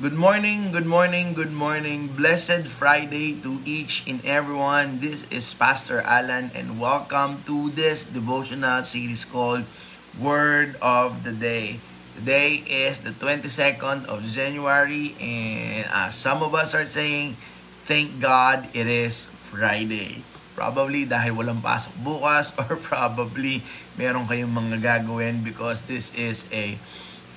Good morning, good morning, good morning. Blessed Friday to each and everyone. This is Pastor Alan and welcome to this devotional series called Word of the Day. Today is the 22nd of January and uh, some of us are saying, thank God it is Friday. Probably dahil walang pasok bukas or probably meron kayong mga gagawin because this is a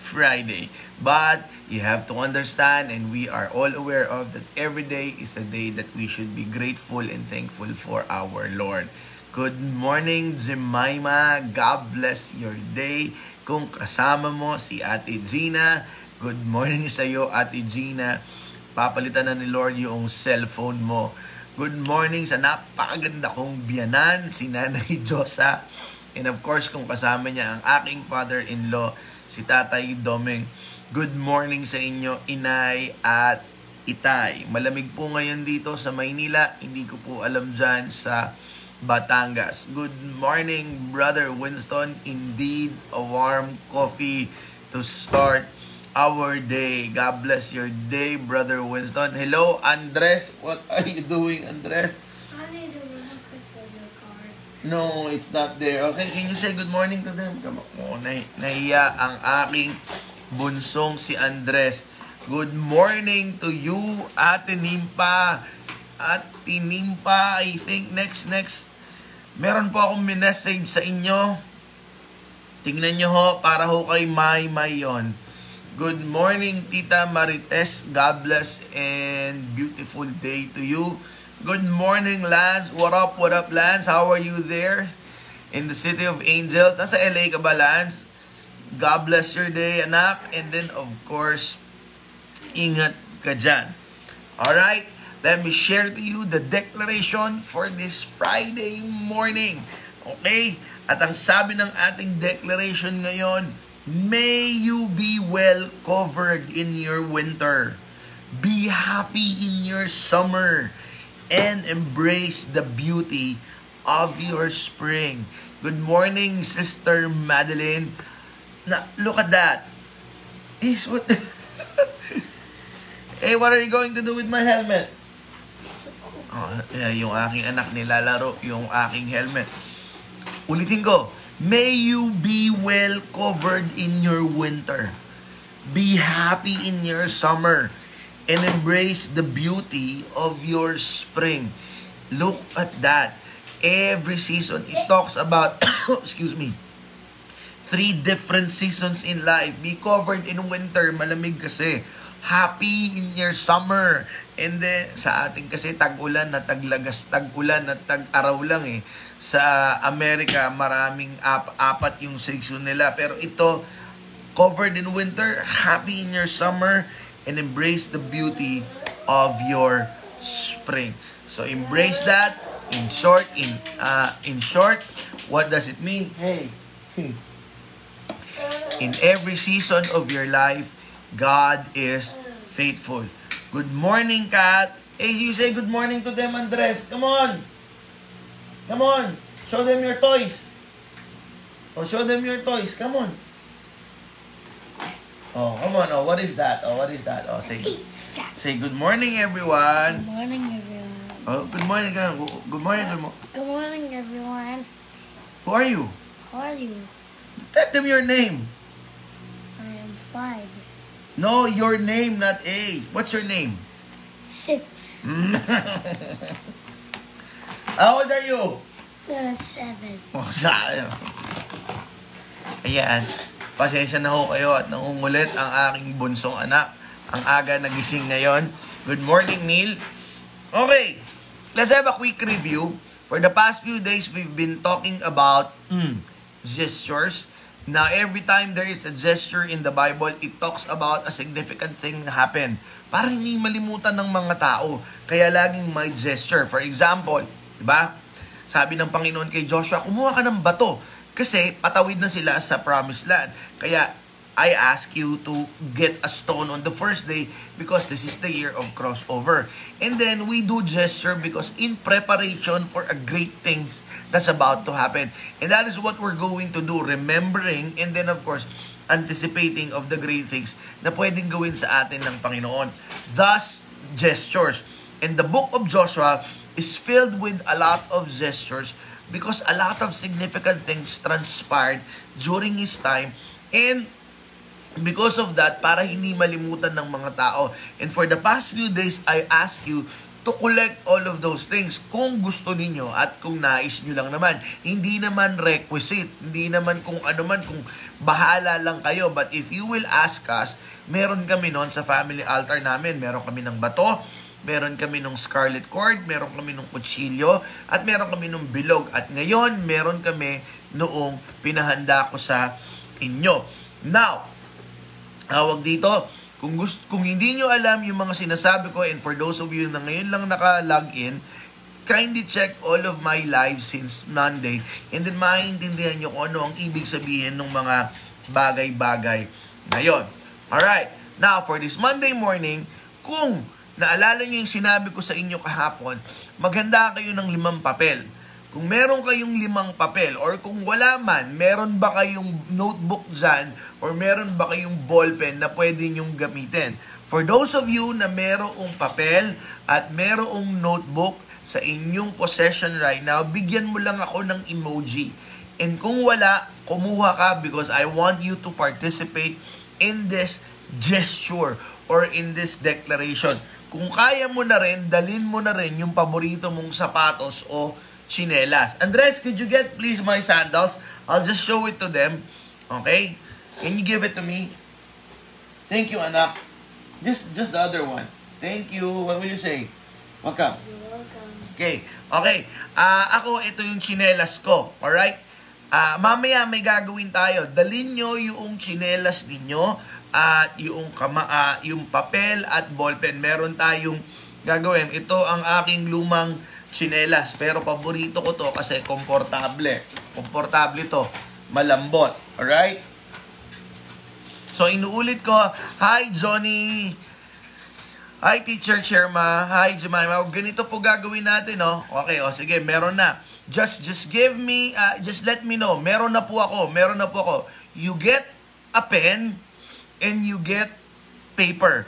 Friday. But you have to understand, and we are all aware of, that every day is a day that we should be grateful and thankful for our Lord. Good morning, Jemima. God bless your day. Kung kasama mo si Ate Gina, good morning sa iyo, Ate Gina. Papalitan na ni Lord yung cellphone mo. Good morning sa napakaganda kong biyanan, si Nanay Josa. And of course, kung kasama niya ang aking father-in-law, si Tatay Domeng. Good morning sa inyo, Inay at Itay. Malamig po ngayon dito sa Maynila. Hindi ko po alam dyan sa Batangas. Good morning, Brother Winston. Indeed, a warm coffee to start our day. God bless your day, Brother Winston. Hello, Andres. What are you doing, Andres? I need a remote control your car. No, it's not there. Okay, can you say good morning to them? On. Oh, nahi- nahiya ang aking bunsong si Andres. Good morning to you, Ate Nimpa. Ate Nimpa, I think next, next. Meron po akong minessage sa inyo. Tingnan nyo ho, para ho kay May May yon. Good morning, Tita Marites. God bless and beautiful day to you. Good morning, Lance. What up, what up, Lance? How are you there? In the City of Angels. Nasa LA ka ba, Lance? God bless your day, anak. And then, of course, ingat ka dyan. Alright? Let me share to you the declaration for this Friday morning. Okay? At ang sabi ng ating declaration ngayon, May you be well covered in your winter. Be happy in your summer and embrace the beauty of your spring. Good morning, Sister Madeline. Na, look at that. Is what Hey, what are you going to do with my helmet? Oh, yung aking anak nilalaro yung aking helmet. Ulitin ko. May you be well covered in your winter. Be happy in your summer and embrace the beauty of your spring. Look at that. Every season it talks about excuse me. Three different seasons in life. Be covered in winter, malamig kasi. Happy in your summer. And then, sa ating kasi tag-ulan na taglagas, tag-ulan na tag-araw lang eh. Sa Amerika, maraming ap- apat yung season nila. Pero ito, covered in winter, happy in your summer, and embrace the beauty of your spring. So embrace that. In short, in uh, in short, what does it mean? Hey, in every season of your life, God is faithful. Good morning, Kat. Hey, you say good morning to them, Andres. Come on. Come on. Show them your toys. Oh, show them your toys. Come on. Oh, come on. Oh, what is that? Oh, what is that? Oh, say Pizza. say good morning, everyone. Good morning, everyone. Oh, good morning. uh, Good morning. Good morning. Good morning, everyone. Who are you? How are you? Tell them your name. I am five, No, your name, not A. What's your name? six, How old are you? uh, seven. Oh, sayang. Ayan. Pasensya na ho kayo at nangungulit ang aking bunsong anak. Ang aga nagising ngayon. Good morning, Neil. Okay. Let's have a quick review. For the past few days, we've been talking about mm, gestures. Now, every time there is a gesture in the Bible, it talks about a significant thing na happened. Para hindi malimutan ng mga tao. Kaya laging may gesture. For example, di ba? Sabi ng Panginoon kay Joshua, kumuha ka ng bato. Kasi patawid na sila sa promised land. Kaya I ask you to get a stone on the first day because this is the year of crossover. And then we do gesture because in preparation for a great things that's about to happen. And that is what we're going to do, remembering and then of course anticipating of the great things na pwedeng gawin sa atin ng Panginoon. Thus, gestures. And the book of Joshua is filled with a lot of gestures because a lot of significant things transpired during his time and because of that, para hindi malimutan ng mga tao. And for the past few days, I ask you to collect all of those things kung gusto ninyo at kung nais nyo lang naman. Hindi naman requisite, hindi naman kung ano man, kung bahala lang kayo. But if you will ask us, meron kami noon sa family altar namin, meron kami ng bato, meron kami ng scarlet cord, meron kami ng kutsilyo, at meron kami ng bilog. At ngayon, meron kami noong pinahanda ko sa inyo. Now, Tawag dito, kung gusto kung hindi niyo alam yung mga sinasabi ko and for those of you na ngayon lang naka-log in, kindly check all of my lives since Monday and then maintindihan niyo kung ano ang ibig sabihin ng mga bagay-bagay na yon. Alright, now for this Monday morning, kung naalala niyo yung sinabi ko sa inyo kahapon, maganda kayo ng limang papel. Kung meron kayong limang papel or kung wala man, meron ba kayong notebook dyan or meron ba kayong ballpen na pwede nyong gamitin? For those of you na merong papel at merong notebook sa inyong possession right now, bigyan mo lang ako ng emoji. And kung wala, kumuha ka because I want you to participate in this gesture or in this declaration. Kung kaya mo na rin, dalin mo na rin yung paborito mong sapatos o chinelas. Andres, could you get please my sandals? I'll just show it to them. Okay? Can you give it to me? Thank you, anak. Just just the other one. Thank you. What will you say? Welcome. You're welcome. Okay. Okay. Ah, ako, ito yung chinelas ko. Alright? Ah, mamaya may gagawin tayo. Dalin nyo yung chinelas ninyo at yung, kama, ah, yung papel at ballpen. Meron tayong gagawin. Ito ang aking lumang chinelas. Pero paborito ko to kasi komportable. Komportable to. Malambot. Alright? So, inuulit ko. Hi, Johnny. Hi, Teacher Cherma. Hi, Jemima. Ganito po gagawin natin, no? Okay, o sige, meron na. Just just give me, uh, just let me know. Meron na po ako. Meron na po ako. You get a pen and you get paper.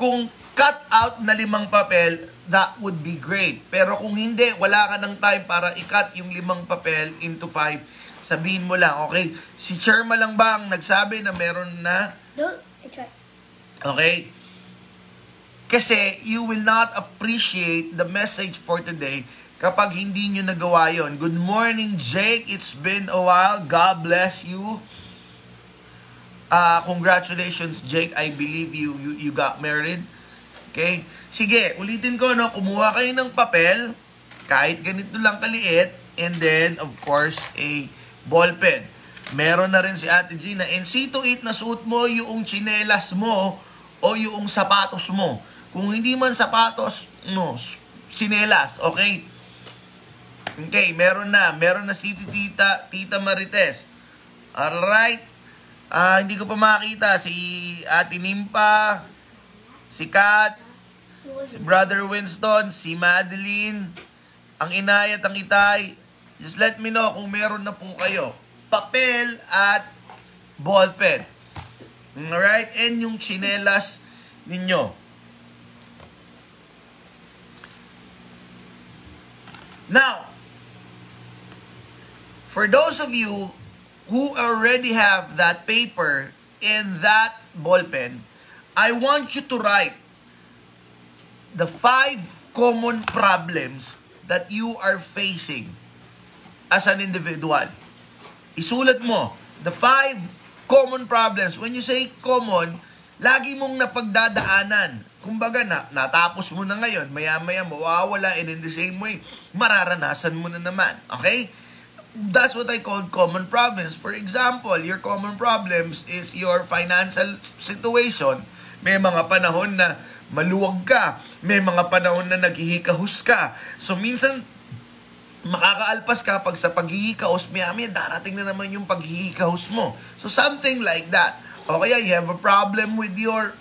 Kung cut out na limang papel, that would be great. Pero kung hindi, wala ka ng time para i-cut yung limang papel into five, sabihin mo lang, okay? Si Cherma lang ba ang nagsabi na meron na Don't, it's right. Okay? Kasi you will not appreciate the message for today kapag hindi nyo nagawa yon. Good morning, Jake. It's been a while. God bless you. Uh, congratulations, Jake. I believe you, you you got married. Okay? Sige, ulitin ko, no? Kumuha kayo ng papel, kahit ganito lang kaliit, and then, of course, a ball pen. Meron na rin si Ate Gina. And see to it na suot mo yung chinelas mo o yung sapatos mo. Kung hindi man sapatos, no, chinelas, okay? Okay, meron na. Meron na si Tita, Tita Marites. Alright. Ah, hindi ko pa makita si Ate Nimpa, si Kat, si Brother Winston, si Madeline, ang inay at ang itay. Just let me know kung meron na po kayo. Papel at ballpen. Alright? And yung chinelas ninyo. Now, for those of you who already have that paper and that ballpen, I want you to write the five common problems that you are facing as an individual. Isulat mo, the five common problems. When you say common, lagi mong napagdadaanan. Kumbaga na, natapos mo na ngayon, maya-maya mawawala and in the same way, mararanasan mo na naman. Okay? That's what I call common problems. For example, your common problems is your financial situation. May mga panahon na maluwag ka. May mga panahon na naghihikahus ka. So minsan, makakaalpas ka pag sa paghihikahus, maya maya darating na naman yung paghihikahus mo. So something like that. O kaya you have a problem with your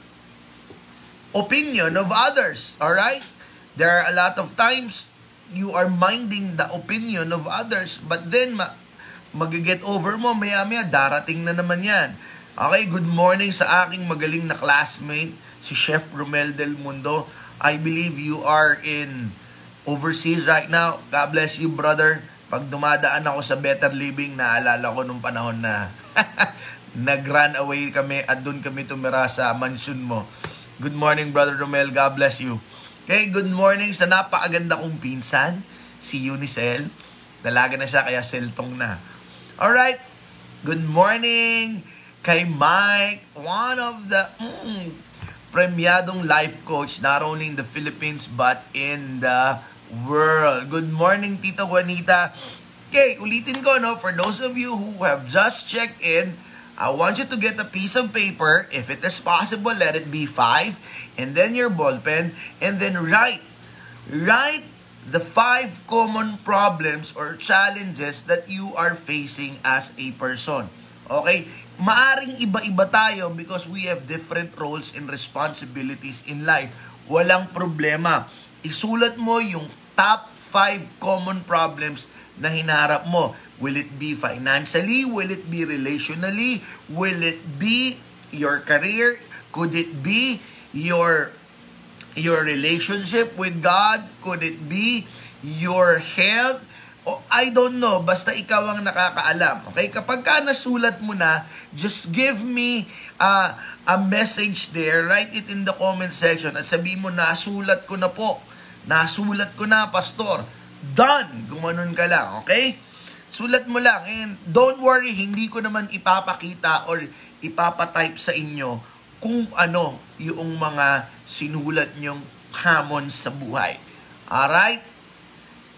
opinion of others. Alright? There are a lot of times you are minding the opinion of others but then ma- magiget over mo maya maya darating na naman yan. Okay, good morning sa aking magaling na classmate, si Chef Romel Del Mundo. I believe you are in overseas right now. God bless you, brother. Pag dumadaan ako sa Better Living, naalala ko nung panahon na nag-run away kami at doon kami tumira sa mansion mo. Good morning, Brother Romel. God bless you. Okay, good morning sa napakaganda kong pinsan, si Unicel. Dalaga na siya, kaya seltong na. Alright, good morning kay Mike, one of the mm, premiadong life coach, not only in the Philippines, but in the world. Good morning, Tita Juanita. Okay, ulitin ko, no, for those of you who have just checked in, I want you to get a piece of paper. If it is possible, let it be five. And then your ball pen. And then write. Write the five common problems or challenges that you are facing as a person. Okay? Maaring iba-iba tayo because we have different roles and responsibilities in life. Walang problema. Isulat mo yung top five common problems na hinaharap mo. Will it be financially? Will it be relationally? Will it be your career? Could it be your your relationship with God? Could it be your health? O, I don't know. Basta ikaw ang nakakaalam. Okay? Kapag ka nasulat mo na, just give me uh, a message there. Write it in the comment section at sabi mo, nasulat ko na po. Nasulat ko na, pastor. Done! Gumanon ka lang. Okay? Sulat mo lang. And don't worry, hindi ko naman ipapakita or ipapatype sa inyo kung ano yung mga sinulat nyong hamon sa buhay. Alright?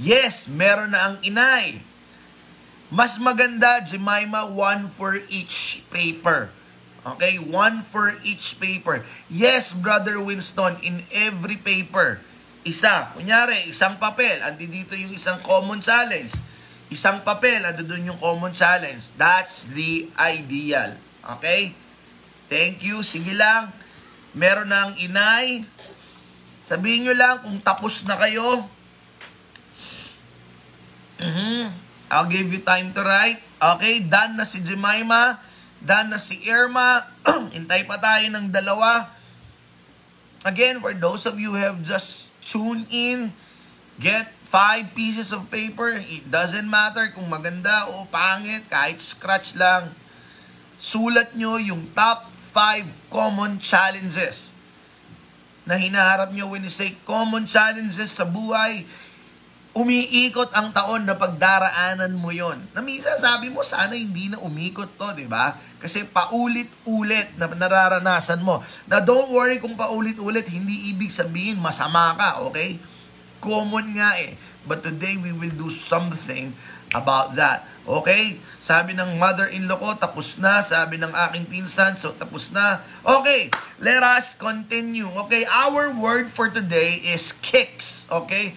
Yes, meron na ang inay. Mas maganda, Jemima, one for each paper. Okay? One for each paper. Yes, Brother Winston, in every paper, isa. Kunyari, isang papel. Andi dito yung isang common challenge isang papel, ando doon yung common challenge. That's the ideal. Okay? Thank you. Sige lang. Meron ang inay. Sabihin nyo lang kung tapos na kayo. Mm-hmm. I'll give you time to write. Okay, done na si Jemima. Done na si Irma. Hintay pa tayo ng dalawa. Again, for those of you who have just tuned in, get five pieces of paper, it doesn't matter kung maganda o pangit, kahit scratch lang. Sulat nyo yung top five common challenges na hinaharap nyo when you say common challenges sa buhay, umiikot ang taon na pagdaraanan mo yon. Na minsan sabi mo, sana hindi na umikot to, di ba? Kasi paulit-ulit na nararanasan mo. Na don't worry kung paulit-ulit, hindi ibig sabihin masama ka, okay? Common nga eh. But today we will do something about that. Okay? Sabi ng mother-in-law ko, tapos na. Sabi ng aking pinsan, so tapos na. Okay, let us continue. Okay, our word for today is kicks. Okay?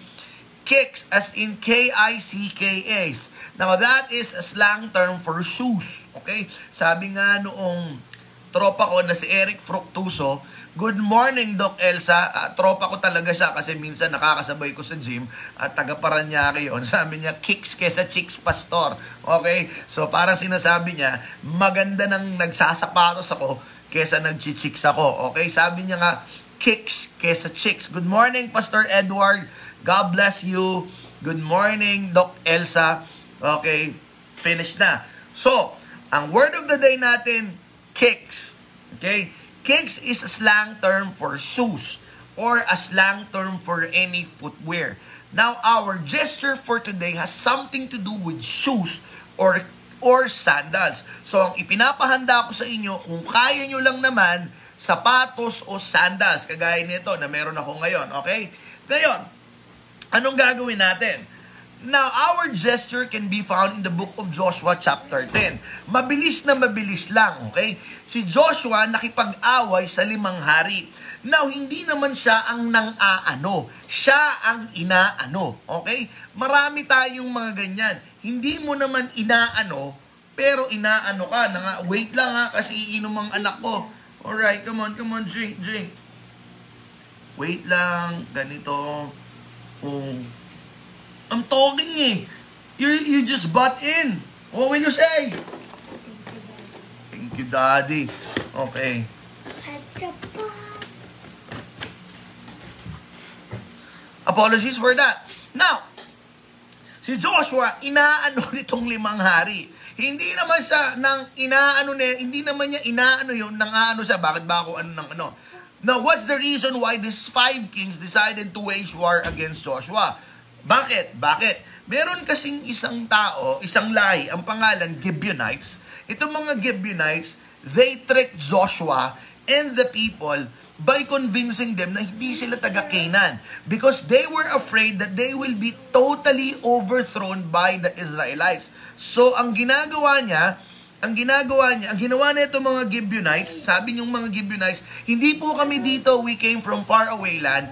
Kicks as in K-I-C-K-S. Now, that is a slang term for shoes. Okay? Sabi nga noong tropa ko na si Eric Fructuso, Good morning, Doc Elsa. Uh, tropa ko talaga siya kasi minsan nakakasabay ko sa gym at taga Paranaque yun. Sabi niya, kicks kesa chicks pastor. Okay? So parang sinasabi niya, maganda nang nagsasapatos ako kesa nagchichicks ako. Okay? Sabi niya nga, kicks kesa chicks. Good morning, Pastor Edward. God bless you. Good morning, Doc Elsa. Okay? Finish na. So, ang word of the day natin, kicks. Okay? Kicks is a slang term for shoes or a slang term for any footwear. Now, our gesture for today has something to do with shoes or or sandals. So, ang ipinapahanda ko sa inyo, kung kaya nyo lang naman, sapatos o sandals, kagaya nito na meron ako ngayon, okay? Ngayon, anong gagawin natin? Now, our gesture can be found in the book of Joshua chapter 10. Mabilis na mabilis lang, okay? Si Joshua nakipag-away sa limang hari. Now, hindi naman siya ang nang-aano. Siya ang inaano, okay? Marami tayong mga ganyan. Hindi mo naman inaano, pero inaano ka. Nga, wait lang ha, kasi iinom ang anak ko. Alright, come on, come on, drink, drink. Wait lang, ganito. Oh, I'm talking eh. You, you just butt in. What will you say? Thank you, Daddy. Okay. Apologies for that. Now, si Joshua, inaano nitong limang hari. Hindi naman siya nang inaano niya, hindi naman niya inaano yung nang ano siya, bakit ba ako ano ng ano. Now, what's the reason why these five kings decided to wage war against Joshua? Bakit? Bakit? Meron kasing isang tao, isang lahi, ang pangalan Gibeonites. Itong mga Gibeonites, they tricked Joshua and the people by convincing them na hindi sila taga Canaan because they were afraid that they will be totally overthrown by the Israelites. So ang ginagawa niya, ang ginagawa niya, ang ginawa na ito mga Gibeonites, sabi niyong mga Gibeonites, hindi po kami dito, we came from far away land,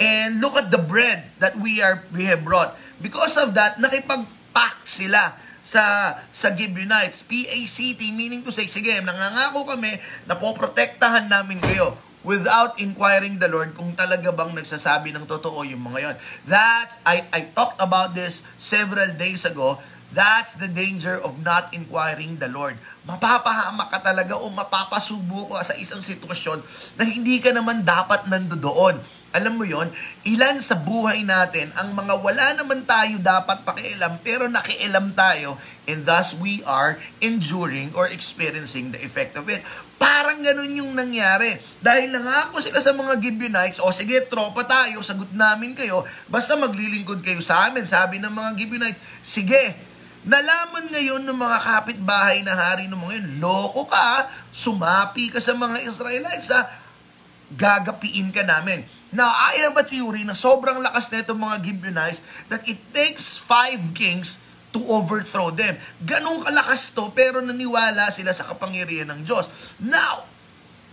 and look at the bread that we are we have brought. Because of that, nakipag-pact sila sa sa Gibeonites, P-A-C-T, meaning to say, sige, nangangako kami na poprotektahan namin kayo without inquiring the Lord kung talaga bang nagsasabi ng totoo yung mga yon. That's, I, I talked about this several days ago, That's the danger of not inquiring the Lord. Mapapahamak ka talaga o mapapasubo ka sa isang sitwasyon na hindi ka naman dapat nandoon. Alam mo yon, ilan sa buhay natin ang mga wala naman tayo dapat pakialam pero nakialam tayo and thus we are enduring or experiencing the effect of it. Parang ganun yung nangyari. Dahil nangako sila sa mga Gibeonites, o sige, tropa tayo, sagot namin kayo, basta maglilingkod kayo sa amin. Sabi ng mga Gibeonites, sige, Nalaman ngayon ng mga kapitbahay na hari ng mga yun, loko ka, sumapi ka sa mga Israelites, ha? gagapiin ka namin. Now, I have a theory na sobrang lakas na itong mga Gibeonites that it takes five kings to overthrow them. Ganong kalakas to, pero naniwala sila sa kapangyarihan ng Diyos. Now,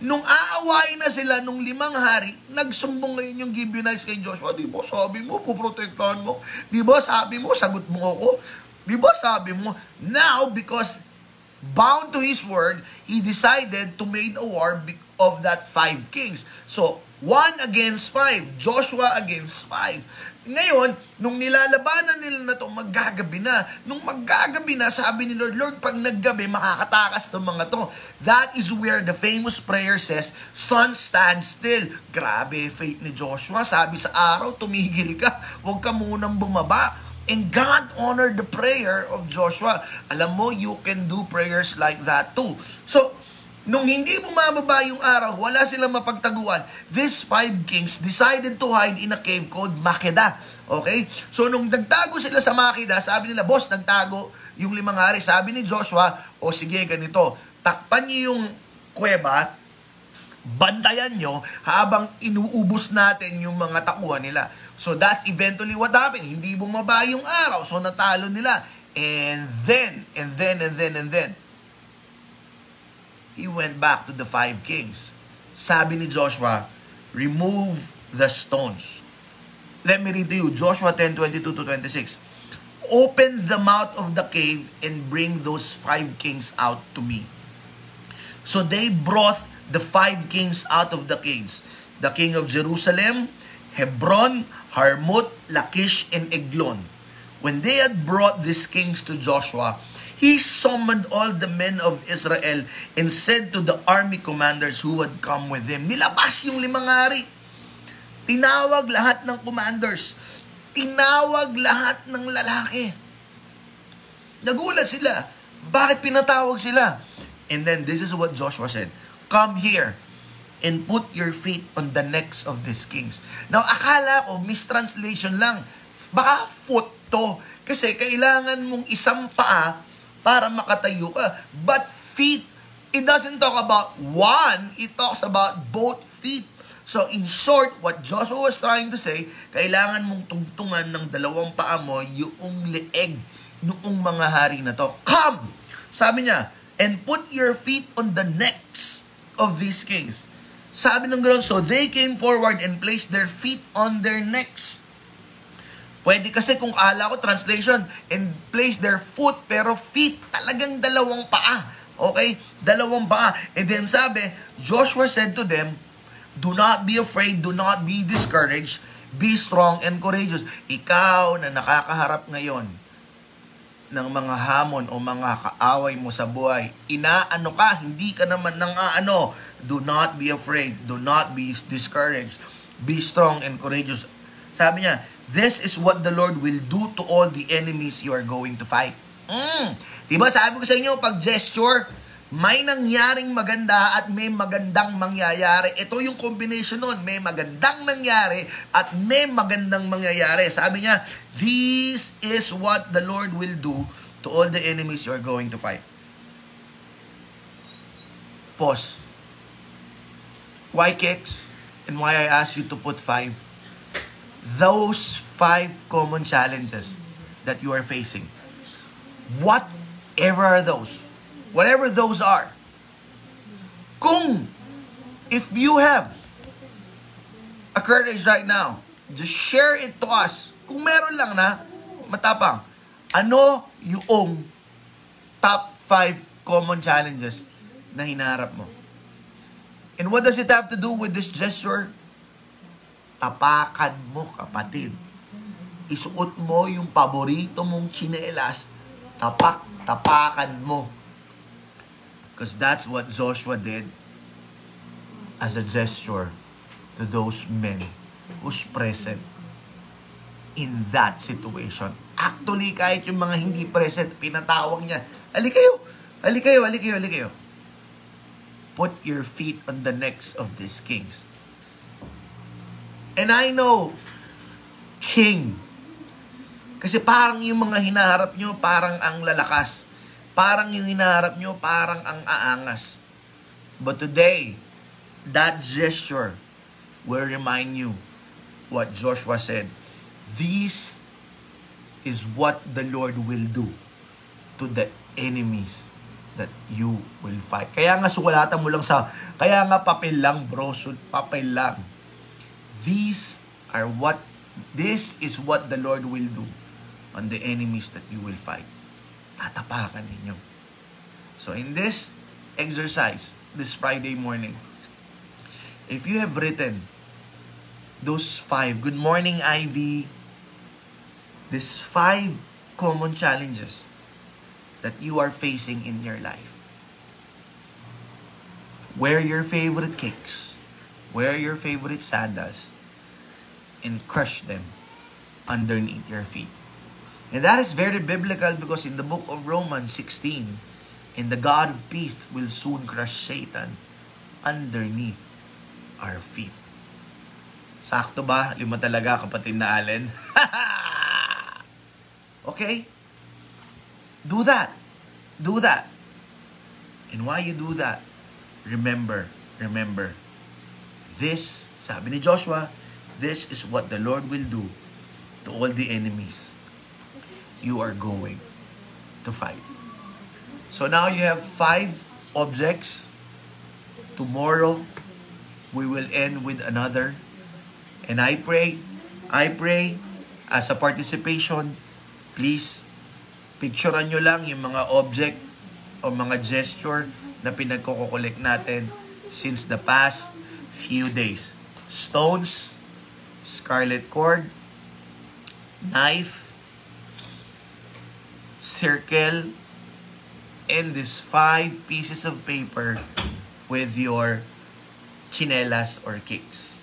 nung aawain na sila nung limang hari, nagsumbong ngayon yung Gibeonites kay Joshua, di ba sabi mo, puprotektahan mo? Di ba sabi mo, sagot mo ako? Di ba sabi mo, now because bound to his word, he decided to make a war of that five kings. So, one against five. Joshua against five. Ngayon, nung nilalabanan nila na to, maggagabi na. Nung maggagabi na, sabi ni Lord, Lord, pag naggabi, makakatakas ng mga to. That is where the famous prayer says, Sun, stand still. Grabe, faith ni Joshua. Sabi sa araw, tumigil ka. Huwag ka munang bumaba And God honored the prayer of Joshua. Alam mo, you can do prayers like that too. So, nung hindi bumababa yung araw, wala silang mapagtaguan, these five kings decided to hide in a cave called Makeda. Okay? So, nung nagtago sila sa Makeda, sabi nila, boss, nagtago yung limang hari. Sabi ni Joshua, o sige, ganito, takpan niyo yung kuweba, bantayan nyo habang inuubos natin yung mga takuan nila. So that's eventually what happened. Hindi bumaba yung araw, so natalo nila. And then, and then, and then, and then, he went back to the five kings. Sabi ni Joshua, remove the stones. Let me read to you, Joshua 10, 22 to 26. Open the mouth of the cave and bring those five kings out to me. So they brought the five kings out of the caves. The king of Jerusalem, Hebron, Harmut, Lakish, and Eglon. When they had brought these kings to Joshua, he summoned all the men of Israel and said to the army commanders who had come with him, nilabas yung limang hari. Tinawag lahat ng commanders. Tinawag lahat ng lalaki. Nagulat sila. Bakit pinatawag sila? And then this is what Joshua said. Come here and put your feet on the necks of these kings. Now, akala ko, mistranslation lang. Baka foot to. Kasi kailangan mong isang paa para makatayo ka. But feet, it doesn't talk about one, it talks about both feet. So, in short, what Joshua was trying to say, kailangan mong tungtungan ng dalawang paa mo yung leeg noong mga hari na to. Come! Sabi niya, and put your feet on the necks of these kings. Sabi ng ganoon, so they came forward and placed their feet on their necks. Pwede kasi kung ala ko translation, and place their foot, pero feet, talagang dalawang paa. Okay? Dalawang paa. And then sabi, Joshua said to them, Do not be afraid, do not be discouraged, be strong and courageous. Ikaw na nakakaharap ngayon ng mga hamon o mga kaaway mo sa buhay. Inaano ka, hindi ka naman nang ano. Do not be afraid. Do not be discouraged. Be strong and courageous. Sabi niya, this is what the Lord will do to all the enemies you are going to fight. Mm. Diba sabi ko sa inyo, pag gesture, may nangyaring maganda at may magandang mangyayari. Ito yung combination nun. May magandang nangyari at may magandang mangyayari. Sabi niya, this is what the Lord will do to all the enemies you are going to fight. Pause. Why kicks? And why I ask you to put five? Those five common challenges that you are facing. Whatever are those? Whatever those are, kung if you have a courage right now, just share it to us. Kung meron lang na, matapang, ano yung top 5 common challenges na hinaharap mo? And what does it have to do with this gesture? Tapakan mo, kapatid. Isuot mo yung paborito mong chinelas, tapak, tapakan mo because that's what Joshua did as a gesture to those men who's present in that situation. Actually, kahit yung mga hindi present, pinatawag niya, ali kayo, ali kayo, ali kayo, ali kayo. Put your feet on the necks of these kings. And I know, king. Kasi parang yung mga hinaharap nyo, parang ang lalakas Parang yung hinaharap nyo, parang ang aangas. But today, that gesture will remind you what Joshua said. This is what the Lord will do to the enemies that you will fight. Kaya nga sukulatan mo lang sa, kaya nga papel lang bro, papel lang. These are what, this is what the Lord will do on the enemies that you will fight tatapakan ninyo. So in this exercise, this Friday morning, if you have written those five, good morning Ivy, these five common challenges that you are facing in your life. Wear your favorite cakes, wear your favorite sandals, and crush them underneath your feet. And that is very biblical because in the book of Romans 16, and the God of peace will soon crush Satan underneath our feet. Sakto ba? Lima talaga, kapatid na Allen. okay? Do that. Do that. And why you do that? Remember, remember, this, sabi ni Joshua, this is what the Lord will do to all the enemies you are going to fight. So now you have five objects. Tomorrow, we will end with another. And I pray, I pray, as a participation, please, picturean nyo lang yung mga object o mga gesture na pinagkukukulik natin since the past few days. Stones, scarlet cord, knife, circle in these five pieces of paper with your chinelas or kicks.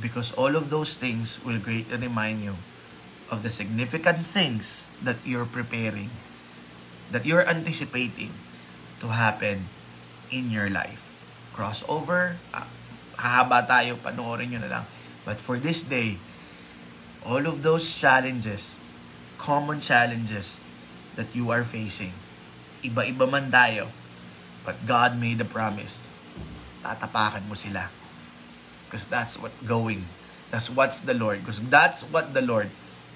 Because all of those things will greatly remind you of the significant things that you're preparing, that you're anticipating to happen in your life. Crossover, ah, hahaba tayo, panoorin nyo na lang. But for this day, all of those challenges common challenges that you are facing. Iba-iba man tayo, but God made a promise. Tatapakan mo sila. Because that's what going. That's what's the Lord. Because that's what the Lord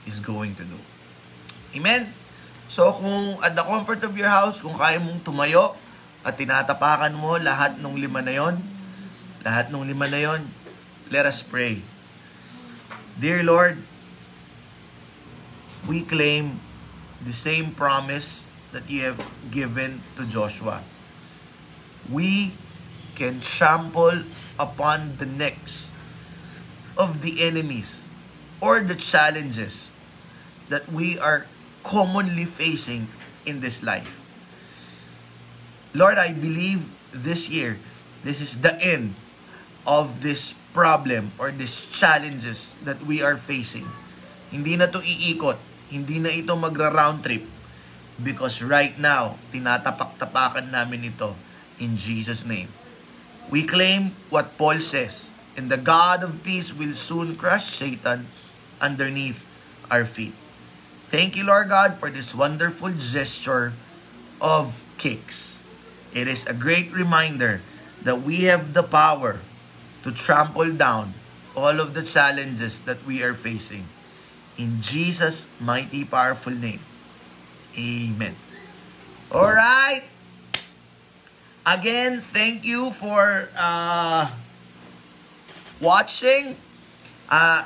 is going to do. Amen? So kung at the comfort of your house, kung kaya mong tumayo at tinatapakan mo lahat ng lima na yon, lahat ng lima na yon, let us pray. Dear Lord, we claim the same promise that you have given to Joshua. We can trample upon the necks of the enemies or the challenges that we are commonly facing in this life. Lord, I believe this year, this is the end of this problem or these challenges that we are facing. Hindi na to iikot. Hindi na ito magra-round trip. Because right now, tinatapak-tapakan namin ito in Jesus' name. We claim what Paul says, and the God of peace will soon crush Satan underneath our feet. Thank you, Lord God, for this wonderful gesture of kicks. It is a great reminder that we have the power to trample down all of the challenges that we are facing. In Jesus' mighty, powerful name. Amen. All right. Again, thank you for uh, watching. Uh,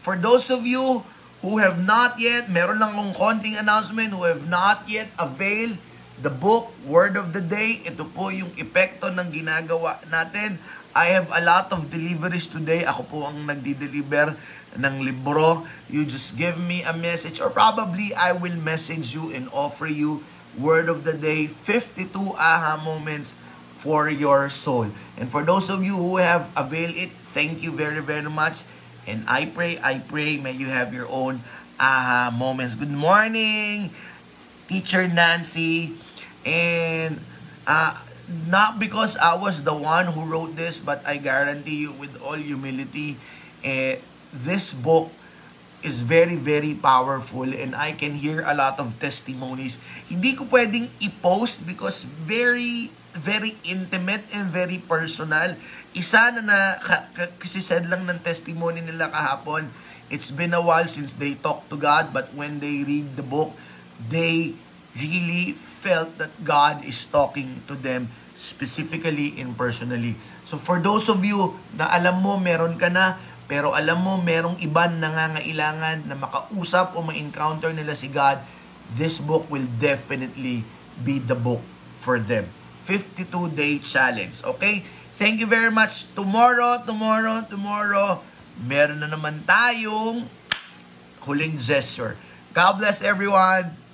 for those of you who have not yet, meron lang akong konting announcement, who have not yet availed the book, Word of the Day, ito po yung epekto ng ginagawa natin. I have a lot of deliveries today. Ako po ang nagdi-deliver ng libro. You just give me a message or probably I will message you and offer you Word of the Day, 52 aha moments for your soul. And for those of you who have availed it, thank you very, very much. And I pray, I pray, may you have your own aha moments. Good morning, Teacher Nancy. And uh, not because I was the one who wrote this, but I guarantee you with all humility, eh, this book is very, very powerful and I can hear a lot of testimonies. Hindi ko pwedeng i-post because very, very intimate and very personal. Isa na na, ka, ka, kasi said lang ng testimony nila kahapon, it's been a while since they talked to God, but when they read the book, they really felt that God is talking to them specifically and personally. So for those of you na alam mo meron ka na, pero alam mo merong iban nangangailangan na makausap o ma-encounter nila si God, this book will definitely be the book for them. 52-day challenge. Okay? Thank you very much. Tomorrow, tomorrow, tomorrow, meron na naman tayong huling gesture. God bless everyone.